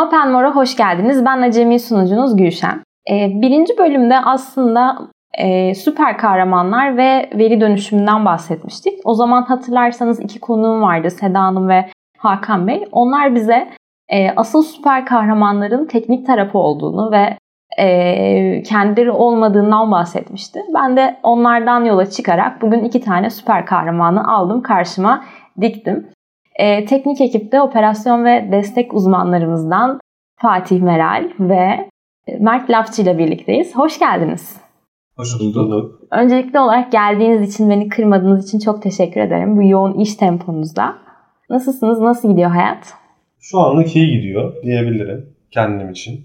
Mapenmor'a hoş geldiniz. Ben acemi sunucunuz Gülşen. Ee, birinci bölümde aslında e, süper kahramanlar ve veri dönüşümünden bahsetmiştik. O zaman hatırlarsanız iki konuğum vardı Seda Hanım ve Hakan Bey. Onlar bize e, asıl süper kahramanların teknik tarafı olduğunu ve e, kendileri olmadığından bahsetmişti. Ben de onlardan yola çıkarak bugün iki tane süper kahramanı aldım karşıma diktim. E, teknik ekipte operasyon ve destek uzmanlarımızdan Fatih Meral ve Mert Lafçı ile birlikteyiz. Hoş geldiniz. Hoş bulduk. Öncelikli olarak geldiğiniz için, beni kırmadığınız için çok teşekkür ederim bu yoğun iş temponuzda. Nasılsınız? Nasıl gidiyor hayat? Şu anlık iyi gidiyor diyebilirim kendim için.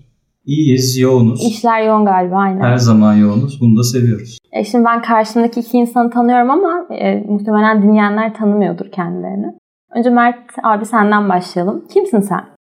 İyiyiz, yoğunuz. İşler yoğun galiba aynen. Her zaman yoğunuz. Bunu da seviyoruz. E şimdi ben karşımdaki iki insanı tanıyorum ama e, muhtemelen dinleyenler tanımıyordur kendilerini. Önce Mert abi senden başlayalım. Kimsin sen?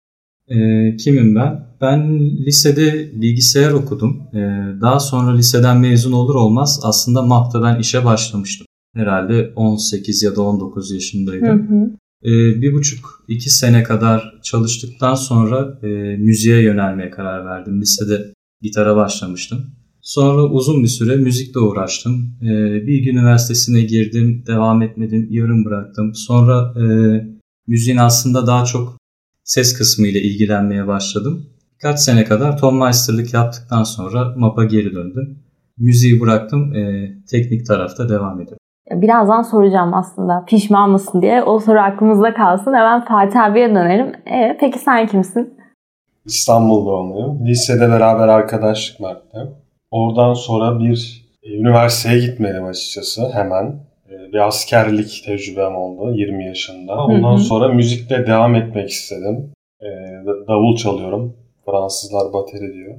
E, kimim ben? Ben lisede bilgisayar okudum. E, daha sonra liseden mezun olur olmaz aslında MAP'ta ben işe başlamıştım. Herhalde 18 ya da 19 yaşındaydım. Hı hı. E, bir buçuk, iki sene kadar çalıştıktan sonra e, müziğe yönelmeye karar verdim. Lisede gitara başlamıştım. Sonra uzun bir süre müzikle uğraştım. E, Bilgi Üniversitesi'ne girdim, devam etmedim, yarım bıraktım. Sonra e, müziğin aslında daha çok ses kısmı ile ilgilenmeye başladım. Birkaç sene kadar ton meisterlık yaptıktan sonra MAP'a geri döndüm. Müziği bıraktım, e, teknik tarafta devam ediyorum. Birazdan soracağım aslında pişman mısın diye. O soru aklımızda kalsın. Hemen Fatih abiye dönelim. E, peki sen kimsin? İstanbul doğumluyum. Lisede beraber arkadaşlık vardı. Oradan sonra bir e, üniversiteye gitmedim açıkçası hemen. E, bir askerlik tecrübem oldu 20 yaşında. Ondan hı hı. sonra müzikle devam etmek istedim. E, davul çalıyorum. Fransızlar bateri diyor.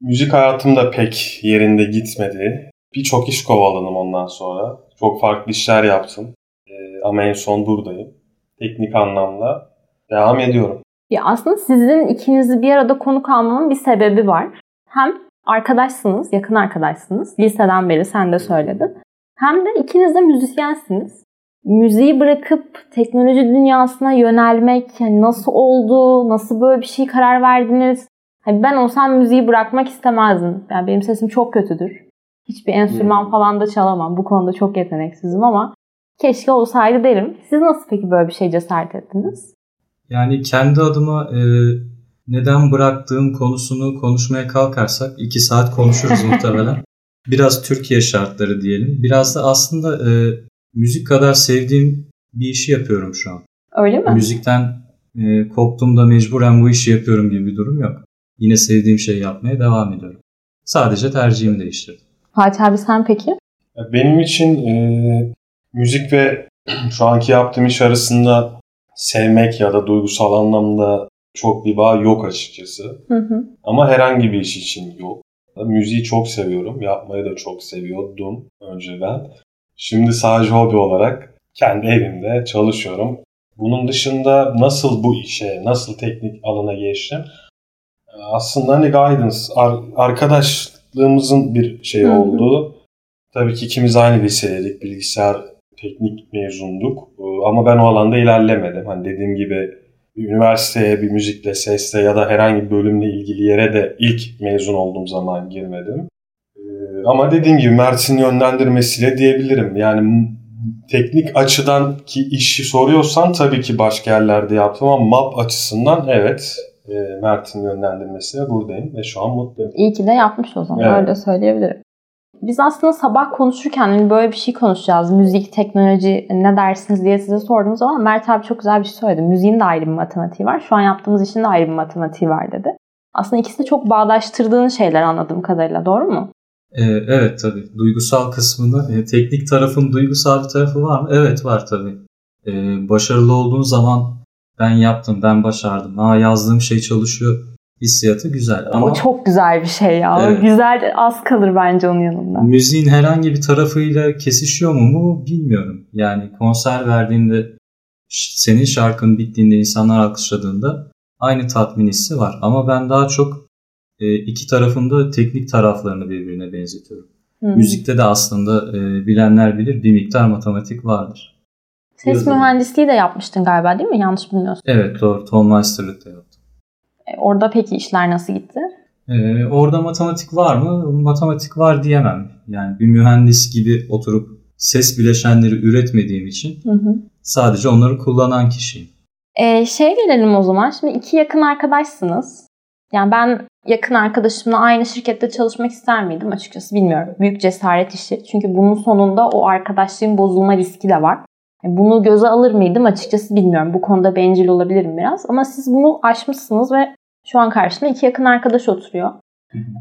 Müzik hayatım da pek yerinde gitmedi. Birçok iş kovaladım ondan sonra. Çok farklı işler yaptım. Ama en son buradayım. Teknik anlamda devam ediyorum. Ya aslında sizin ikinizi bir arada konuk almamın bir sebebi var. Hem arkadaşsınız, yakın arkadaşsınız. Liseden beri sen de söyledin. Hem de ikiniz de müzisyensiniz. Müziği bırakıp teknoloji dünyasına yönelmek yani nasıl oldu, nasıl böyle bir şey karar verdiniz? Hani ben olsam müziği bırakmak istemezdim. Yani benim sesim çok kötüdür. Hiçbir enstrüman hmm. falan da çalamam. Bu konuda çok yeteneksizim ama keşke olsaydı derim. Siz nasıl peki böyle bir şey cesaret ettiniz? Yani kendi adıma e, neden bıraktığım konusunu konuşmaya kalkarsak iki saat konuşuruz muhtemelen. Biraz Türkiye şartları diyelim. Biraz da aslında e, müzik kadar sevdiğim bir işi yapıyorum şu an. Öyle mi? Müzikten e, koptuğumda mecburen bu işi yapıyorum gibi bir durum yok. Yine sevdiğim şeyi yapmaya devam ediyorum. Sadece tercihimi değiştirdim. Fatih abi sen peki? Benim için e, müzik ve şu anki yaptığım iş arasında sevmek ya da duygusal anlamda çok bir bağ yok açıkçası. Hı hı. Ama herhangi bir iş için yok. Müziği çok seviyorum. Yapmayı da çok seviyordum önceden. Şimdi sadece hobi olarak kendi evimde çalışıyorum. Bunun dışında nasıl bu işe, nasıl teknik alana geçtim? Aslında hani guidance, ar- arkadaşlığımızın bir şey oldu. Tabii ki ikimiz aynı lisedeydik. Bilgisayar teknik mezunduk. Ama ben o alanda ilerlemedim. Hani dediğim gibi üniversiteye bir müzikle, sesle ya da herhangi bir bölümle ilgili yere de ilk mezun olduğum zaman girmedim. Ee, ama dediğim gibi Mert'in yönlendirmesiyle diyebilirim. Yani teknik açıdan ki işi soruyorsan tabii ki başka yerlerde yaptım ama map açısından evet e, Mert'in yönlendirmesiyle buradayım ve şu an mutluyum. İyi ki de yapmış o zaman evet. öyle söyleyebilirim. Biz aslında sabah konuşurken hani böyle bir şey konuşacağız. Müzik, teknoloji ne dersiniz diye size sorduğum zaman Mert abi çok güzel bir şey söyledi. Müziğin de ayrı bir matematiği var. Şu an yaptığımız işin de ayrı bir matematiği var dedi. Aslında ikisini çok bağdaştırdığın şeyler anladığım kadarıyla. Doğru mu? Ee, evet tabii. Duygusal kısmında e, teknik tarafın duygusal bir tarafı var mı? Evet var tabii. Ee, başarılı olduğun zaman ben yaptım, ben başardım. Ha yazdığım şey çalışıyor hissiyatı güzel. Ama o çok güzel bir şey ya. Evet. güzel az kalır bence onun yanında. Müziğin herhangi bir tarafıyla kesişiyor mu mu bilmiyorum. Yani konser verdiğinde senin şarkın bittiğinde insanlar alkışladığında aynı tatmin hissi var. Ama ben daha çok e, iki tarafında teknik taraflarını birbirine benzetiyorum. Hmm. Müzikte de aslında e, bilenler bilir bir miktar matematik vardır. Ses Yazın. mühendisliği de yapmıştın galiba değil mi? Yanlış bilmiyorsun. Evet doğru. Ton Meister'lık da yaptım. E, Orada peki işler nasıl gitti? Ee, orada matematik var mı? Matematik var diyemem. Yani bir mühendis gibi oturup ses bileşenleri üretmediğim için Hı hı. sadece onları kullanan kişiyim. Ee, şey gelelim o zaman. Şimdi iki yakın arkadaşsınız. Yani ben yakın arkadaşımla aynı şirkette çalışmak ister miydim açıkçası bilmiyorum. Büyük cesaret işi. Çünkü bunun sonunda o arkadaşlığın bozulma riski de var. Yani bunu göze alır mıydım açıkçası bilmiyorum. Bu konuda bencil olabilirim biraz. Ama siz bunu aşmışsınız ve şu an karşımda iki yakın arkadaş oturuyor.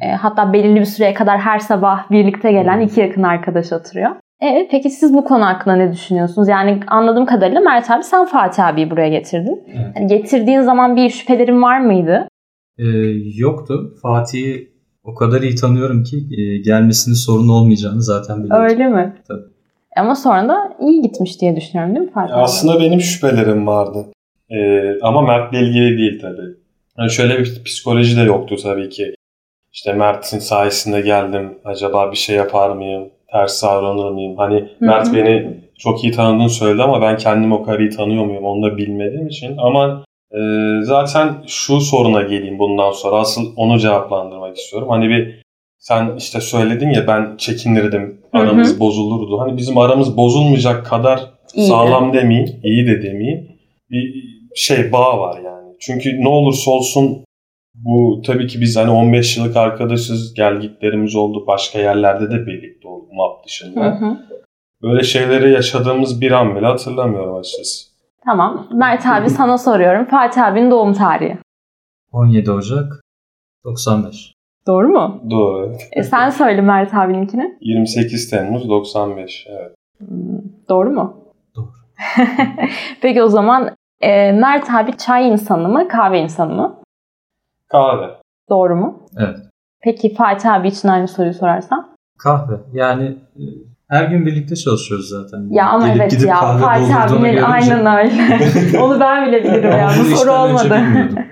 E, hatta belirli bir süreye kadar her sabah birlikte gelen iki yakın arkadaş oturuyor. Evet, peki siz bu konu hakkında ne düşünüyorsunuz? Yani anladığım kadarıyla Mert abi sen Fatih abiyi buraya getirdin. Evet. Yani getirdiğin zaman bir şüphelerin var mıydı? Ee, yoktu. Fatih'i o kadar iyi tanıyorum ki e, gelmesinin sorun olmayacağını zaten biliyordum. Öyle mi? Tabii. Ama sonra da iyi gitmiş diye düşünüyorum değil mi Fatih? Aslında benim şüphelerim vardı. Ee, ama Mert'le ilgili değil tabii. Yani şöyle bir psikoloji de yoktu tabii ki. İşte Mert'in sayesinde geldim. Acaba bir şey yapar mıyım? Ters davranır mıyım? Hani Mert hı. beni çok iyi tanıdığını söyledi ama ben kendimi o kadar iyi tanıyor muyum? Onu da bilmediğim için. Ama e, zaten şu soruna geleyim bundan sonra. Asıl onu cevaplandırmak istiyorum. Hani bir sen işte söyledin ya ben çekinirdim. Aramız bozulurdu. Hani bizim aramız bozulmayacak kadar İyiydi. sağlam demeyeyim, iyi de demeyeyim. Bir şey bağ var yani. Çünkü ne olursa olsun bu tabii ki biz hani 15 yıllık arkadaşız. Gel gitlerimiz oldu. Başka yerlerde de birlikte olduk MAP Hı dışında. hı. Böyle şeyleri yaşadığımız bir an bile hatırlamıyorum açıkçası. Tamam. Mert abi sana soruyorum. Fatih abinin doğum tarihi. 17 Ocak 95. Doğru mu? Doğru. E, sen söyle Mert abininkini. 28 Temmuz 95. Evet. Hmm, Doğru mu? Doğru. Peki o zaman e, Mert abi çay insanı mı, kahve insanı mı? Kahve. Doğru mu? Evet. Peki Fatih abi için aynı soruyu sorarsam? Kahve. Yani e, her gün birlikte çalışıyoruz zaten. Ya ama Gelip evet gidip ya Fatih abinin görünce- aynen öyle. Onu ben bile bilirim ya. Bu soru olmadı.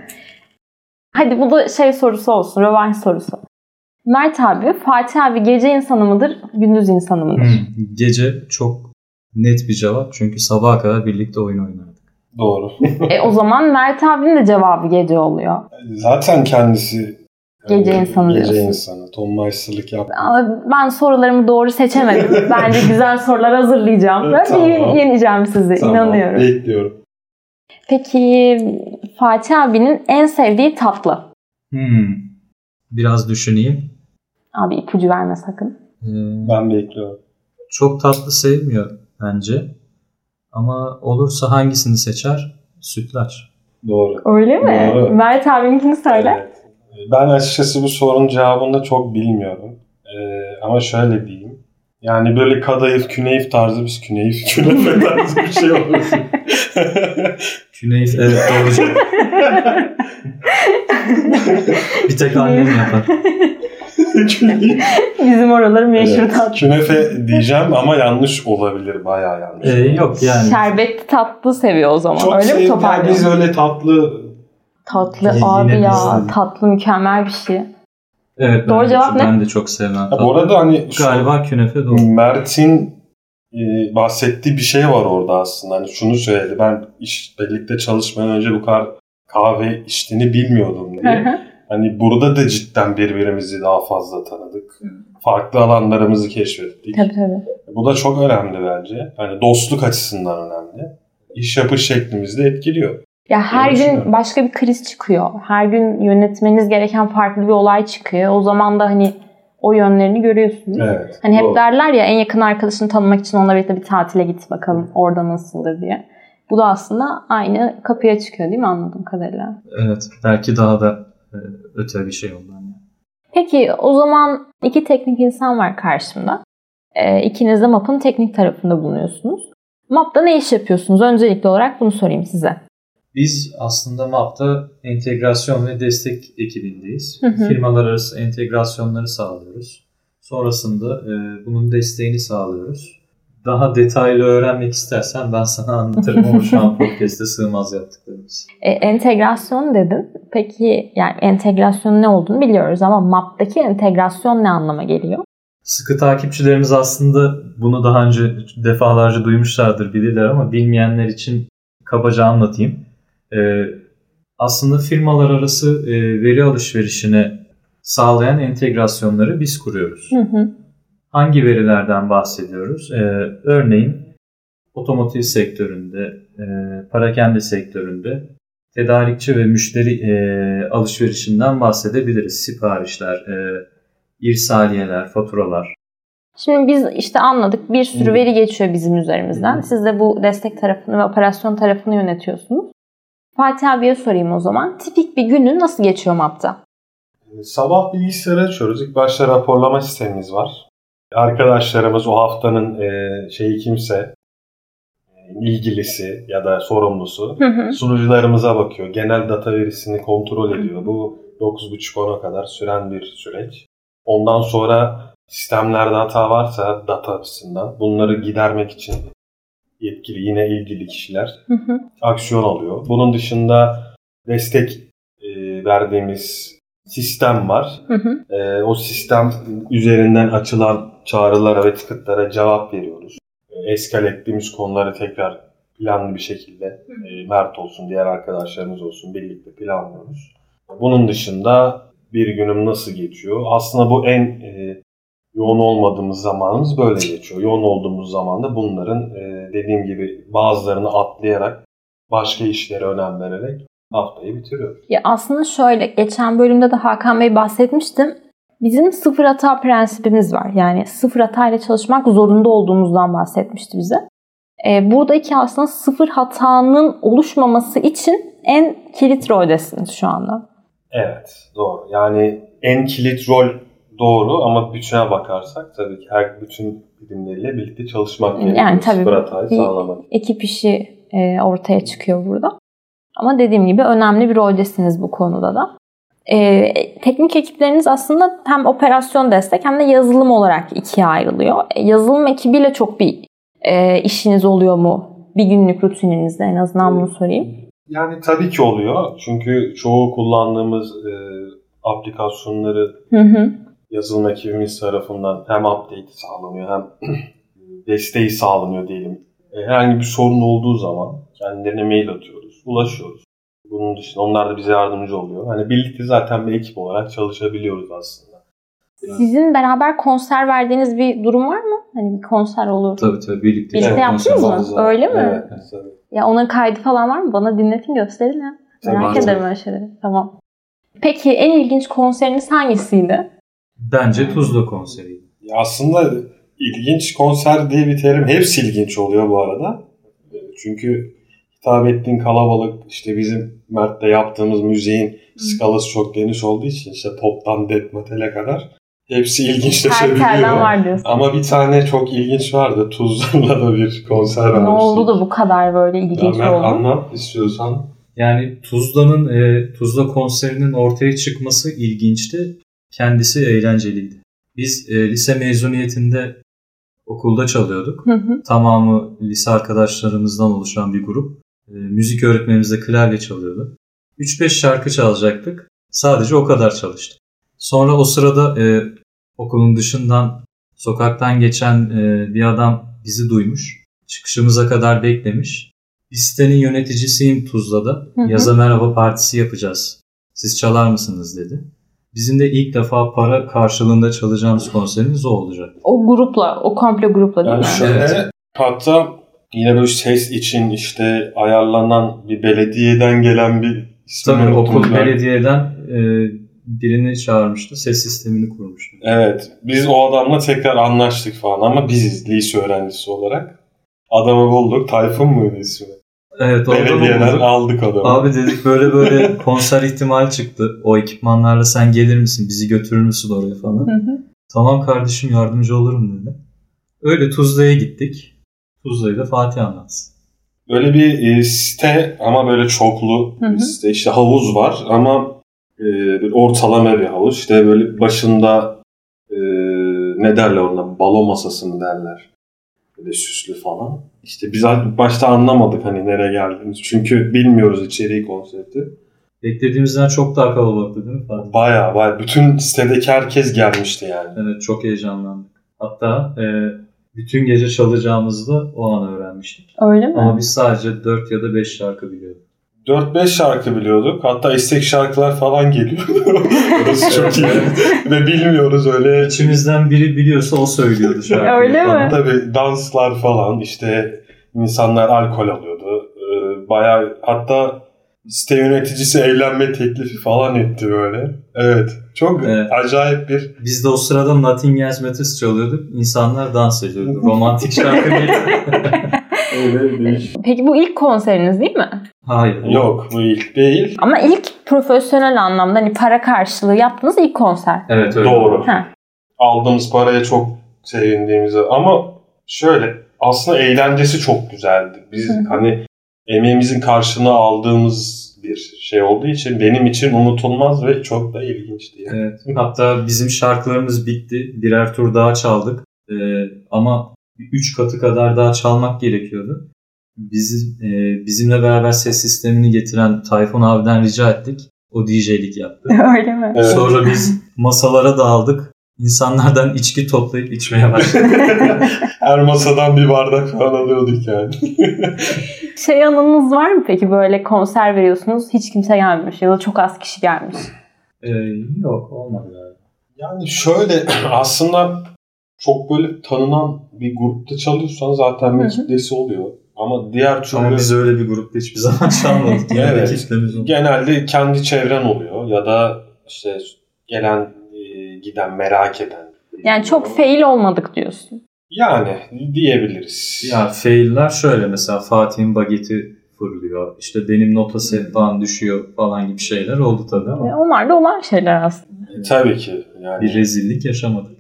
Hadi bu da şey sorusu olsun. Rövanş sorusu. Mert abi, Fatih abi gece insanı mıdır, gündüz insanı mıdır? Hmm, Gece çok net bir cevap çünkü sabaha kadar birlikte oyun oynardık. Doğru. e o zaman Mert abinin de cevabı gece oluyor. Zaten kendisi Gece e, insanı Gece diyorsun. insanı. Tom Meister'lık yaptı. Ama ben sorularımı doğru seçemedim. Bence güzel sorular hazırlayacağım. Evet, Ve tamam. yeneceğim sizi. Tamam, inanıyorum. Bekliyorum. Peki Fatih abinin en sevdiği tatlı? Hmm. Biraz düşüneyim. Abi ipucu verme sakın. Ee, Ben bekliyorum. çok tatlı sevmiyor bence. Ama olursa hangisini seçer? Sütlaç. Doğru. Öyle mi? Doğru. Mert abininkini söyle. Evet. Ben açıkçası bu sorunun cevabını da çok bilmiyorum. Ee, ama şöyle diyeyim. Yani böyle kadayıf, küneyif tarzı biz küneyif, künefe tarzı bir şey olur. Küneyf evet doğru. Bir tek annem yapar. Bizim oraları meşhur Evet, tatlı. Künefe diyeceğim ama yanlış olabilir. Bayağı yanlış. Ee, yok yani. Şerbetli tatlı seviyor o zaman. Çok Öyle mi toparlıyor? Biz öyle tatlı Tatlı Yine abi ya. biz- Tatlı mükemmel bir şey. Evet, Doğru ben de, cevap ne? Ben de çok sevmem. Ha, bu arada hani şu- Galiba künefe doğru. Mert'in e, bahsettiği bir şey var orada aslında. Hani şunu söyledi. Ben iş birlikte çalışmadan önce bu kadar kahve içtiğini bilmiyordum Hı diye. Hani burada da cidden birbirimizi daha fazla tanıdık. Farklı alanlarımızı keşfettik. tabii tabii. Bu da çok önemli bence. Hani dostluk açısından önemli. İş yapış şeklimizi de etkiliyor. Ya her gün başka bir kriz çıkıyor. Her gün yönetmeniz gereken farklı bir olay çıkıyor. O zaman da hani o yönlerini görüyorsunuz. Evet. Hani hep doğru. derler ya en yakın arkadaşını tanımak için onunla birlikte bir tatile git bakalım orada nasıldır diye. Bu da aslında aynı kapıya çıkıyor değil mi anladığım kadarıyla? Evet. Belki daha da öte bir şey ondan. yani. Peki o zaman iki teknik insan var karşımda. Ee, ikiniz de MAP'ın teknik tarafında bulunuyorsunuz. MAP'ta ne iş yapıyorsunuz? Öncelikli olarak bunu sorayım size. Biz aslında MAP'ta entegrasyon ve destek ekibindeyiz. Hı hı. Firmalar arası entegrasyonları sağlıyoruz. Sonrasında e, bunun desteğini sağlıyoruz. Daha detaylı öğrenmek istersen ben sana anlatırım ama şu an podcast'te sığmaz yaptıklarımız. E, entegrasyon dedin. Peki yani entegrasyonun ne olduğunu biliyoruz ama MAP'taki entegrasyon ne anlama geliyor? Sıkı takipçilerimiz aslında bunu daha önce defalarca duymuşlardır bilirler ama bilmeyenler için kabaca anlatayım. Ee, aslında firmalar arası e, veri alışverişini sağlayan entegrasyonları biz kuruyoruz. Hı hı. Hangi verilerden bahsediyoruz? E, örneğin otomotiv sektöründe, e, parakende sektöründe tedarikçi ve müşteri e, alışverişinden bahsedebiliriz. Siparişler, e, irsaliyeler, faturalar. Şimdi biz işte anladık bir sürü veri geçiyor bizim üzerimizden. Siz de bu destek tarafını ve operasyon tarafını yönetiyorsunuz. Fatih abiye sorayım o zaman. Tipik bir günün nasıl geçiyor MAP'ta? Sabah bilgisayarı açıyoruz. İlk başta raporlama sistemimiz var. Arkadaşlarımız o haftanın e, şeyi kimse ilgilisi ya da sorumlusu Hı hı. sunucularımıza bakıyor. Genel data verisini kontrol ediyor. Bu 9.30-10'a kadar süren bir süreç. Ondan sonra sistemlerde hata varsa data açısından bunları gidermek için yetkili yine ilgili kişiler Hı hı. aksiyon alıyor. Bunun dışında destek e, verdiğimiz sistem var. Hı hı. E, o sistem üzerinden açılan çağrılara ve ticketlara cevap veriyoruz. E, eskal ettiğimiz konuları tekrar planlı bir şekilde e, Mert olsun, diğer arkadaşlarımız olsun birlikte planlıyoruz. Bunun dışında bir günüm nasıl geçiyor? Aslında bu en e, yoğun olmadığımız zamanımız böyle geçiyor. Yoğun olduğumuz zaman da bunların e, dediğim gibi bazılarını atlayarak başka işlere önem vererek haftayı bitiriyoruz. Ya aslında şöyle, geçen bölümde de Hakan Bey bahsetmiştim. Bizim sıfır hata prensibimiz var. Yani sıfır hatayla çalışmak zorunda olduğumuzdan bahsetmişti bize. Ee, buradaki aslında sıfır hatanın oluşmaması için en kilit roldesiniz şu anda. Evet, doğru. Yani en kilit rol doğru ama bütüne bakarsak tabii ki her bütün bilimleriyle birlikte çalışmak Yani gerekiyor. tabii Sıfır hatayı bir- sağlamak. Ekip işi e, ortaya çıkıyor burada. Ama dediğim gibi önemli bir roldesiniz bu konuda da. Ee, teknik ekipleriniz aslında hem operasyon destek hem de yazılım olarak ikiye ayrılıyor. E, yazılım ekibiyle çok bir e, işiniz oluyor mu? Bir günlük rutininizde en azından bunu sorayım. Yani tabii ki oluyor. Çünkü çoğu kullandığımız e, aplikasyonları Hı hı. yazılım ekibimiz tarafından hem update sağlanıyor hem desteği sağlanıyor diyelim. E, herhangi bir sorun olduğu zaman kendilerine mail atıyoruz, ulaşıyoruz. Bunun dışında onlar da bize yardımcı oluyor. Hani birlikte zaten bir ekip olarak çalışabiliyoruz aslında. Sizin beraber konser verdiğiniz bir durum var mı? Hani bir konser olur. Tabii tabii birlikte. Birlikte çok yaptınız mı? Öyle mi? Evet. tabii. Ya onun kaydı falan var mı? Bana dinletin gösterin ya. Merak var. ederim öyle şeyleri. Tamam. Peki en ilginç konseriniz hangisiydi? Bence Tuzla konseriydi. Ya aslında ilginç konser diye bir terim hepsi ilginç oluyor bu arada. Çünkü hitap ettiğin kalabalık işte bizim Mert'le yaptığımız müziğin skalası çok geniş olduğu için işte pop'tan death metal'e kadar hepsi ilginçleşebiliyor. var diyorsun. Ama bir tane çok ilginç vardı. Tuzla'da da bir konser Ne vermiştik. oldu da bu kadar böyle ilginç Ya oldu? anlat istiyorsan. Yani Tuzla'nın e, Tuzla konserinin ortaya çıkması ilginçti. Kendisi eğlenceliydi. Biz e, lise mezuniyetinde okulda çalıyorduk. Hı hı. Tamamı lise arkadaşlarımızdan oluşan bir grup. E, müzik öğretmenimiz de klavye çalıyordu. 3-5 şarkı çalacaktık. Sadece o kadar çalıştık. Sonra o sırada e, okulun dışından sokaktan geçen e, bir adam bizi duymuş. Çıkışımıza kadar beklemiş. Bir sitenin yöneticisiyim Tuzla'da. Hı hı. Yaza Merhaba Partisi yapacağız. Siz çalar mısınız dedi. Bizim de ilk defa para karşılığında çalacağımız konserimiz o olacak. O grupla, o komple grupla değil Yani mi? şöyle Evet. hatta yine böyle ses için işte ayarlanan bir belediyeden gelen bir ismi Tabii okul ben. belediyeden e, birini çağırmıştı. Ses sistemini kurmuştu. Evet. Biz o adamla tekrar anlaştık falan ama biziz lise öğrencisi olarak. Adamı bulduk. Tayfun muydu ismi? Evet Belediyeden bulduk. aldık adamı. Abi dedik böyle böyle konser ihtimali çıktı. O ekipmanlarla sen gelir misin? Bizi götürür müsün oraya falan. Hı hı. Tamam kardeşim yardımcı olurum dedi. Öyle Tuzla'ya gittik. Tuzla'yı da Fatih anlatsın. Böyle bir e, site ama böyle çoklu Hı hı. bir site. İşte havuz var ama e, bir ortalama bir havuz. İşte böyle başında e, ne derler ona? Balo masası mı derler? Böyle süslü falan. İşte biz başta anlamadık hani nereye geldiğimiz. Çünkü bilmiyoruz içeriği konsepti. Beklediğimizden çok daha kalabalıktı değil mi Fatih? Baya baya bütün sitedeki herkes gelmişti yani. Evet çok heyecanlandık. Hatta e, bütün gece çalacağımızı da o an öğrenmiştik. Öyle mi? Ama biz sadece 4 ya da 5 şarkı biliyorduk. 4-5 şarkı biliyorduk. Hatta istek şarkılar falan geliyor. Orası çok iyi. Ve bilmiyoruz öyle. İçimizden biri biliyorsa o söylüyordu şarkıyı. Öyle falan. mi? Tabii danslar falan işte insanlar alkol alıyordu. Ee, bayağı hatta site yöneticisi evlenme teklifi falan etti böyle. Evet. Çok Evet. acayip bir Biz de o sırada Nothing Else Matters çalıyorduk. İnsanlar dans ediyordu. Romantik şarkı değiş. Peki bu ilk konseriniz değil mi? Hayır. Yok bu ilk değil. Ama ilk profesyonel anlamda hani para karşılığı yaptığınız ilk konser. Evet öyle. Doğru. Ha. Aldığımız paraya çok sevindiğimizi ama şöyle aslında eğlencesi çok güzeldi. Biz hı. hani emeğimizin karşılığını aldığımız bir şey olduğu için benim için unutulmaz ve çok da ilginçti. Yani. Evet. Hatta bizim şarkılarımız bitti. Birer tur daha çaldık. Ee, ama 3 katı kadar daha çalmak gerekiyordu. Biz, e, bizimle beraber ses sistemini getiren Tayfun abiden rica ettik. O DJ'lik yaptı. Öyle mi? Evet. Sonra biz masalara dağıldık. İnsanlardan içki toplayıp içmeye başladık. Her masadan bir bardak falan alıyorduk yani. Şey anınız var mı peki böyle konser veriyorsunuz hiç kimse gelmemiş ya da çok az kişi gelmiş. Ee, yok olmadı galiba. Yani şöyle aslında çok böyle tanınan bir grupta çalıyorsan zaten bir kitlesi oluyor. Ama diğer türlü Ama biz öyle bir grupta hiçbir zaman çalmadık. Evet. genelde kendi çevren oluyor ya da işte gelen giden merak eden. Yani çok fail olmadık diyorsun. Yani diyebiliriz. Ya failler şöyle mesela Fatih'in bageti fırlıyor. İşte benim nota sehpan düşüyor falan gibi şeyler oldu tabii ama onlar da olan şeyler aslında. E, Tabii ki. Yani bir rezillik yaşamadık.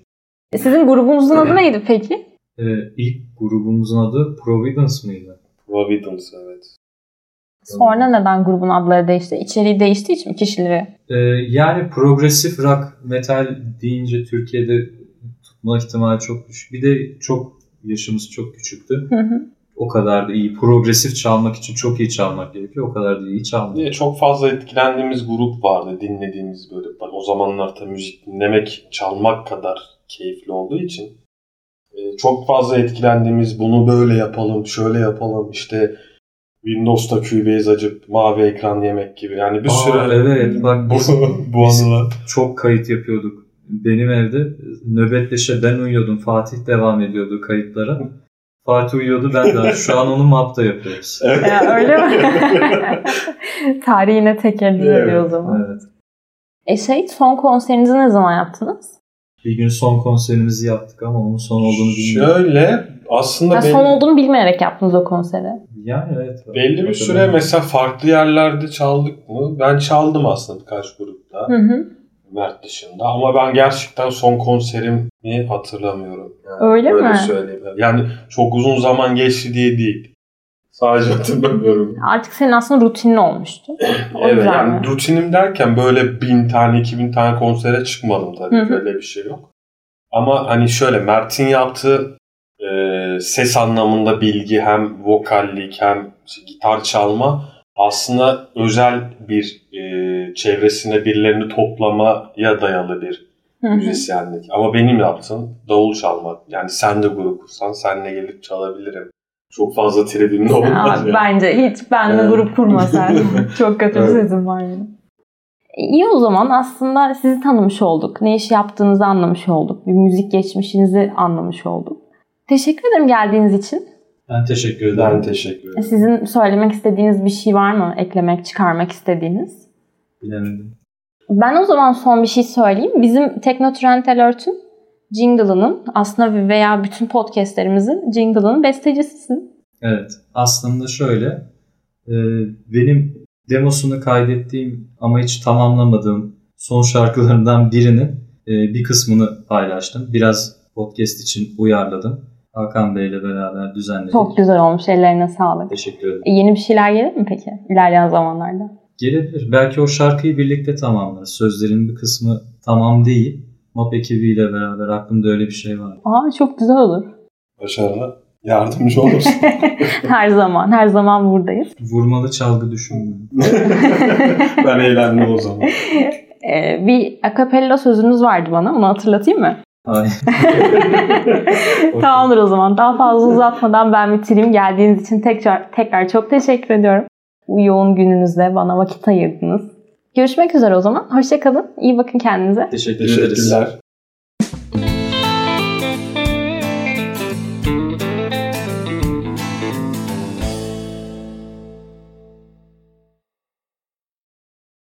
E, Sizin grubunuzun adı neydi peki? Ee, ilk grubumuzun adı Providence mıydı? Providence evet. Sonra neden grubun adları değişti? İçeriği değiştiği için mi kişileri? Ee, yani progresif rock metal deyince Türkiye'de tutma ihtimali çok düşük. Bir de çok yaşımız çok küçüktü. Hı hı. O kadar da iyi. Progresif çalmak için çok iyi çalmak gerekiyor. O kadar da iyi çalmak. Çok fazla etkilendiğimiz grup vardı. Dinlediğimiz böyle. O zamanlar da müzik dinlemek, çalmak kadar keyifli olduğu için. e, çok fazla etkilendiğimiz bunu böyle yapalım, şöyle yapalım. işte Windows'ta Cubase açıp mavi ekran yemek gibi. Yani bir Aa, sürü evet bak bu, biz bu anılar. çok kayıt yapıyorduk. Benim evde nöbetleşe ben uyuyordum. Fatih devam ediyordu kayıtlara. Fatih uyuyordu ben de. Şu an onu mapta yapıyoruz. Ya, öyle mi? Tarihine tekerrür Evet, ediyor o zaman. Evet. E şey son konserinizi ne zaman yaptınız? Bir gün son konserimizi yaptık ama onun son olduğunu bilmiyorum. Şöyle aslında Ha, belli, son olduğunu bilmeyerek yaptınız o konseri. Yani evet. belli bir süre mesela farklı yerlerde çaldık mı? Ben çaldım aslında birkaç grupta. Hı hı. Mert dışında. Ama ben gerçekten son konserimi hatırlamıyorum. Yani Öyle mi? söyleyeyim. Yani çok uzun zaman geçti diye değil. Sadece hatırlamıyorum. Artık senin aslında rutinin olmuştu. O evet yani mi? rutinim derken böyle bin tane iki bin tane konsere çıkmadım tabii. Hı hı. Öyle bir şey yok. Ama hani şöyle Mert'in yaptığı e, ses anlamında bilgi hem vokallik hem gitar çalma aslında özel bir e, çevresine birilerini toplamaya dayalı bir müzisyenlik. Ama benim yaptığım davul çalmak. Yani sen de grup kursan senle gelip çalabilirim. Çok fazla tribimde olmaz. Aa, yani. Bence hiç benle Evet. grup kurma sen. Çok kötü Evet. sesim var benim. İyi o zaman aslında sizi tanımış olduk. Ne iş yaptığınızı anlamış olduk. Bir müzik geçmişinizi anlamış olduk. Teşekkür ederim geldiğiniz için. Ben teşekkür ederim. Ben teşekkür ederim. Sizin söylemek istediğiniz bir şey var mı? Eklemek, çıkarmak istediğiniz? Bilemedim. Ben o zaman son bir şey söyleyeyim. Bizim Teknotrend Alert'ün jingle'ının aslında veya bütün podcastlerimizin jingle'ının bestecisisin. Evet. Aslında şöyle. e, benim demosunu kaydettiğim ama hiç tamamlamadığım son şarkılarından birinin e, bir kısmını paylaştım. Biraz podcast için uyarladım. Hakan Bey ile beraber düzenledik. Çok güzel olmuş. Ellerine sağlık. Teşekkür ederim. E, yeni bir şeyler gelir mi peki ilerleyen zamanlarda? Gelebilir. Belki o şarkıyı birlikte tamamlarız. Sözlerin bir kısmı tamam değil. Map ekibiyle beraber aklımda öyle bir şey var. Aa çok güzel olur. Başarına yardımcı olursun. her zaman, her zaman buradayız. Vurmalı çalgı düşündüm. ben eğlendim o zaman. Ee, bir akapella sözünüz vardı bana. Onu hatırlatayım mı? Tamamdır o zaman. Daha fazla uzatmadan ben bitireyim. Geldiğiniz için tekrar tekrar çok teşekkür ediyorum. Bu yoğun gününüzde bana vakit ayırdınız. Görüşmek üzere o zaman. Hoşçakalın. İyi bakın kendinize. Teşekkür ederiz. Teşekkürler.